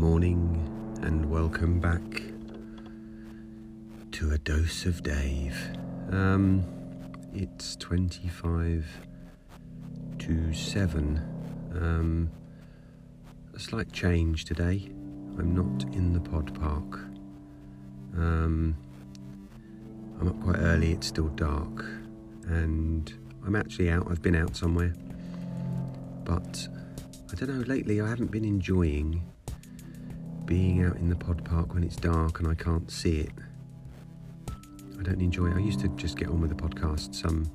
morning and welcome back to a dose of Dave. Um, it's 25 to 7. Um, a slight change today. I'm not in the pod park. Um, I'm up quite early, it's still dark, and I'm actually out. I've been out somewhere, but I don't know, lately I haven't been enjoying being out in the pod park when it's dark and I can't see it. I don't enjoy it. I used to just get on with the podcast some,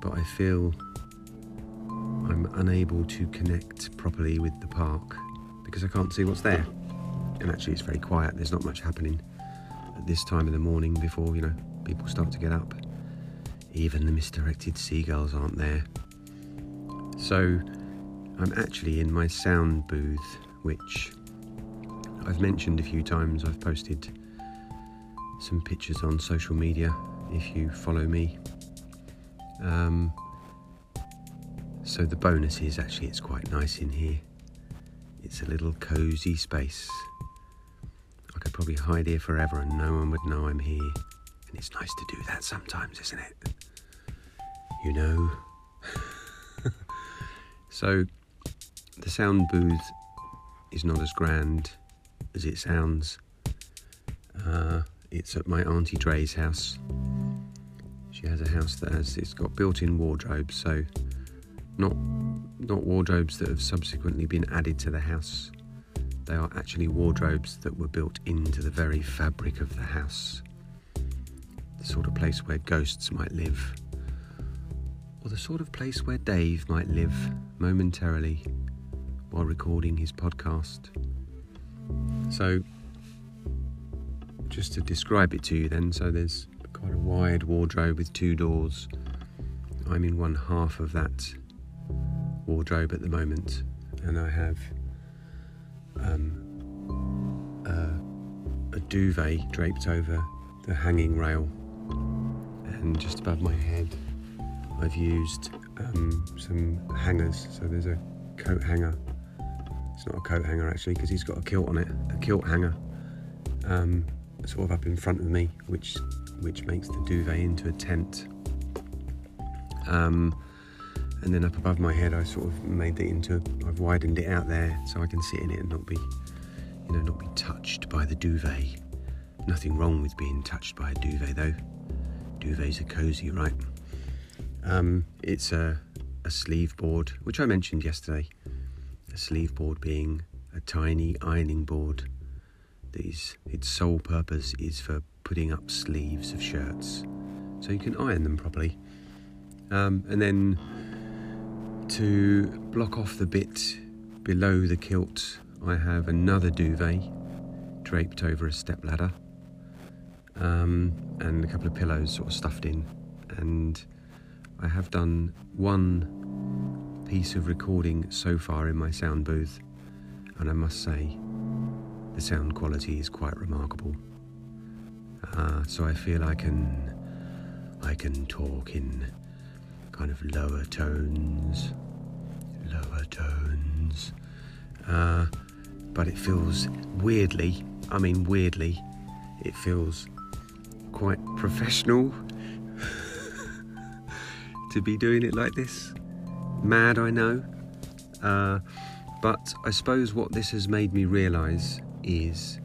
but I feel I'm unable to connect properly with the park because I can't see what's there. And actually, it's very quiet. There's not much happening at this time of the morning before, you know, people start to get up. Even the misdirected seagulls aren't there. So, I'm actually in my sound booth, which I've mentioned a few times. I've posted some pictures on social media if you follow me. Um, so the bonus is actually it's quite nice in here. It's a little cozy space. I could probably hide here forever and no one would know I'm here. And it's nice to do that sometimes, isn't it? You know. so the sound booth is not as grand as it sounds. Uh, it's at my auntie Dre's house. She has a house that has it's got built-in wardrobes, so not not wardrobes that have subsequently been added to the house. They are actually wardrobes that were built into the very fabric of the house. The sort of place where ghosts might live. Or the sort of place where Dave might live momentarily while recording his podcast. So, just to describe it to you, then, so there's quite a wide wardrobe with two doors. I'm in one half of that wardrobe at the moment, and I have um, a, a duvet draped over the hanging rail, and just above my head, I've used um, some hangers. So there's a coat hanger not a coat hanger actually because he's got a kilt on it, a kilt hanger, um, sort of up in front of me, which which makes the duvet into a tent. Um, and then up above my head, I sort of made it into. I've widened it out there so I can sit in it and not be, you know, not be touched by the duvet. Nothing wrong with being touched by a duvet though. Duvets are cosy, right? Um, it's a, a sleeve board, which I mentioned yesterday sleeve board being a tiny ironing board that is its sole purpose is for putting up sleeves of shirts. So you can iron them properly. Um, and then to block off the bit below the kilt I have another duvet draped over a step ladder um, and a couple of pillows sort of stuffed in. And I have done one piece of recording so far in my sound booth, and I must say, the sound quality is quite remarkable. Uh, so I feel I can, I can talk in kind of lower tones, lower tones, uh, but it feels weirdly. I mean, weirdly, it feels quite professional to be doing it like this. Mad, I know. Uh, but I suppose what this has made me realise is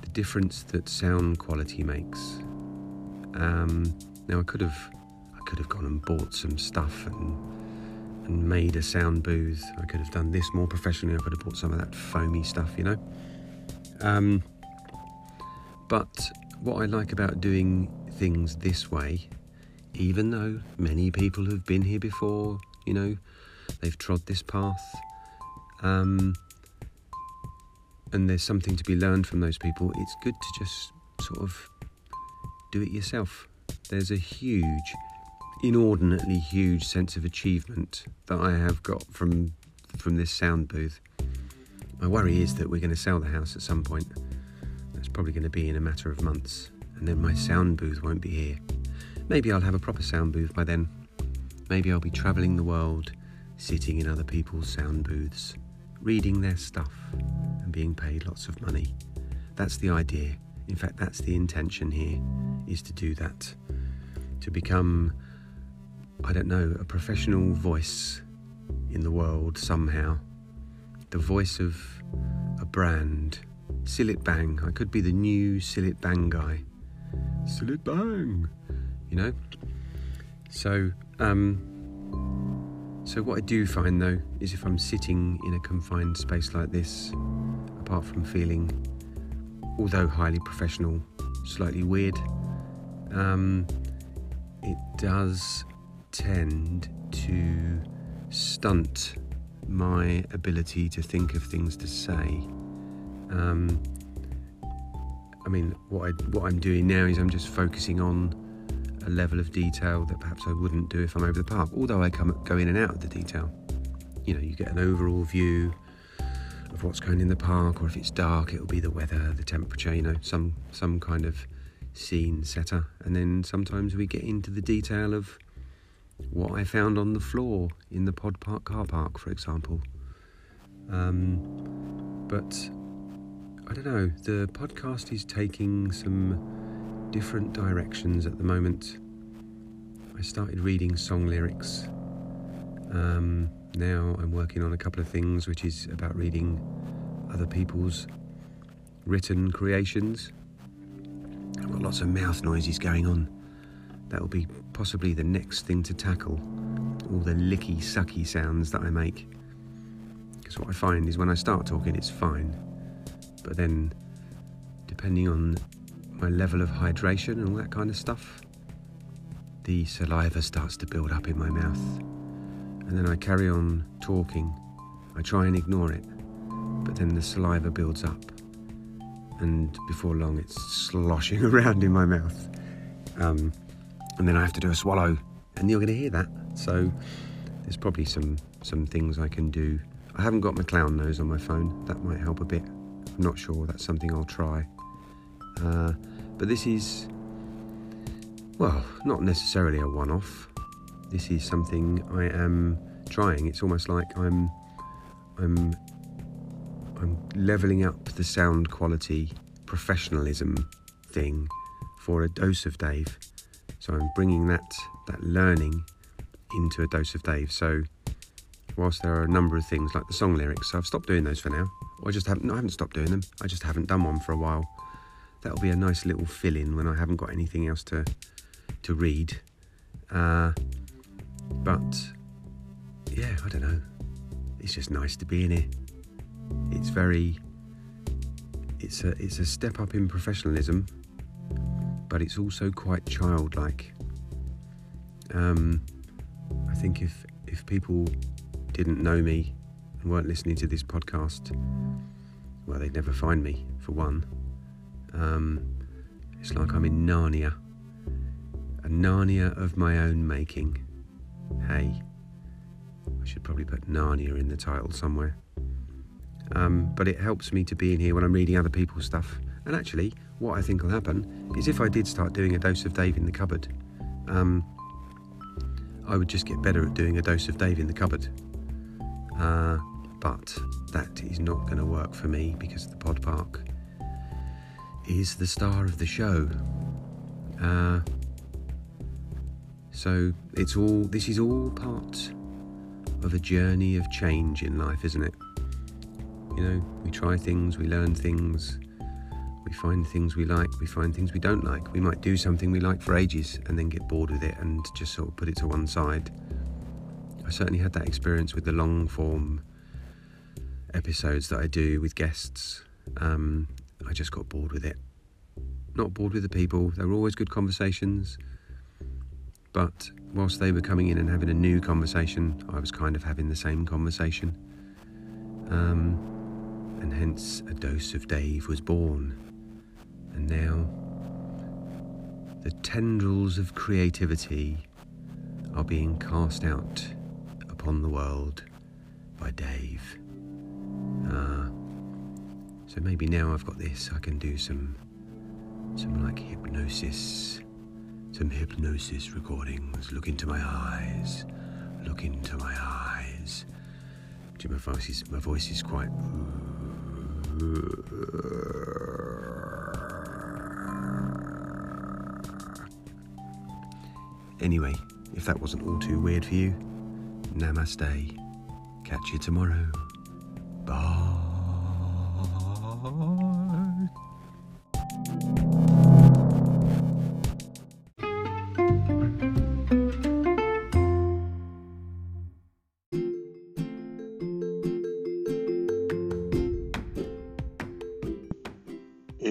the difference that sound quality makes. Um, now I could have, I could have gone and bought some stuff and and made a sound booth. I could have done this more professionally. I could have bought some of that foamy stuff, you know. Um, but what I like about doing things this way even though many people have been here before, you know, they've trod this path. Um, and there's something to be learned from those people, it's good to just sort of do it yourself. There's a huge, inordinately huge sense of achievement that I have got from from this sound booth. My worry is that we're going to sell the house at some point. That's probably going to be in a matter of months, and then my sound booth won't be here. Maybe I'll have a proper sound booth by then. Maybe I'll be travelling the world, sitting in other people's sound booths, reading their stuff and being paid lots of money. That's the idea. In fact, that's the intention here, is to do that. To become, I don't know, a professional voice in the world somehow. The voice of a brand. Cillit Bang. I could be the new Cillit Bang guy. Cillit Bang! You know? So, um, so what I do find though is if I'm sitting in a confined space like this, apart from feeling, although highly professional, slightly weird, um, it does tend to stunt my ability to think of things to say. Um, I mean, what I what I'm doing now is I'm just focusing on a level of detail that perhaps I wouldn't do if I'm over the park. Although I come go in and out of the detail. You know, you get an overall view of what's going in the park, or if it's dark, it'll be the weather, the temperature. You know, some some kind of scene setter, and then sometimes we get into the detail of what I found on the floor in the Pod Park car park, for example. Um, but I don't know. The podcast is taking some different directions at the moment. I started reading song lyrics. Um, now I'm working on a couple of things, which is about reading other people's written creations. I've got lots of mouth noises going on. That'll be possibly the next thing to tackle. All the licky, sucky sounds that I make. Because what I find is when I start talking, it's fine. But then, depending on my level of hydration and all that kind of stuff, the saliva starts to build up in my mouth. And then I carry on talking. I try and ignore it, but then the saliva builds up. And before long, it's sloshing around in my mouth. Um, and then I have to do a swallow, and you're going to hear that. So there's probably some, some things I can do. I haven't got my clown nose on my phone, that might help a bit. I'm not sure, that's something I'll try. Uh, but this is, well, not necessarily a one off. This is something I am trying. It's almost like I'm, I'm, I'm leveling up the sound quality professionalism thing for a dose of Dave. So I'm bringing that that learning into a dose of Dave. So whilst there are a number of things like the song lyrics, I've stopped doing those for now. I just haven't. I haven't stopped doing them. I just haven't done one for a while that'll be a nice little fill in when I haven't got anything else to to read. Uh, but yeah, I don't know. It's just nice to be in here. It's very it's a it's a step up in professionalism, but it's also quite childlike. Um, I think if if people didn't know me and weren't listening to this podcast, well, they'd never find me for one. Um, it's like I'm in Narnia, a Narnia of my own making. Hey, I should probably put Narnia in the title somewhere. Um, but it helps me to be in here when I'm reading other people's stuff. And actually, what I think will happen is if I did start doing a dose of Dave in the cupboard, um, I would just get better at doing a dose of Dave in the cupboard. Uh, but that is not going to work for me because of the pod park is the star of the show. Uh, so it's all, this is all part of a journey of change in life, isn't it? You know, we try things, we learn things, we find things we like, we find things we don't like. We might do something we like for ages and then get bored with it and just sort of put it to one side. I certainly had that experience with the long form episodes that I do with guests. Um, I just got bored with it. Not bored with the people, they were always good conversations. But whilst they were coming in and having a new conversation, I was kind of having the same conversation. Um, and hence a dose of Dave was born. And now the tendrils of creativity are being cast out upon the world by Dave. Uh, so maybe now I've got this, I can do some, some like hypnosis, some hypnosis recordings. Look into my eyes, look into my eyes. you, my voice is my voice is quite. Anyway, if that wasn't all too weird for you, namaste. Catch you tomorrow. Bye.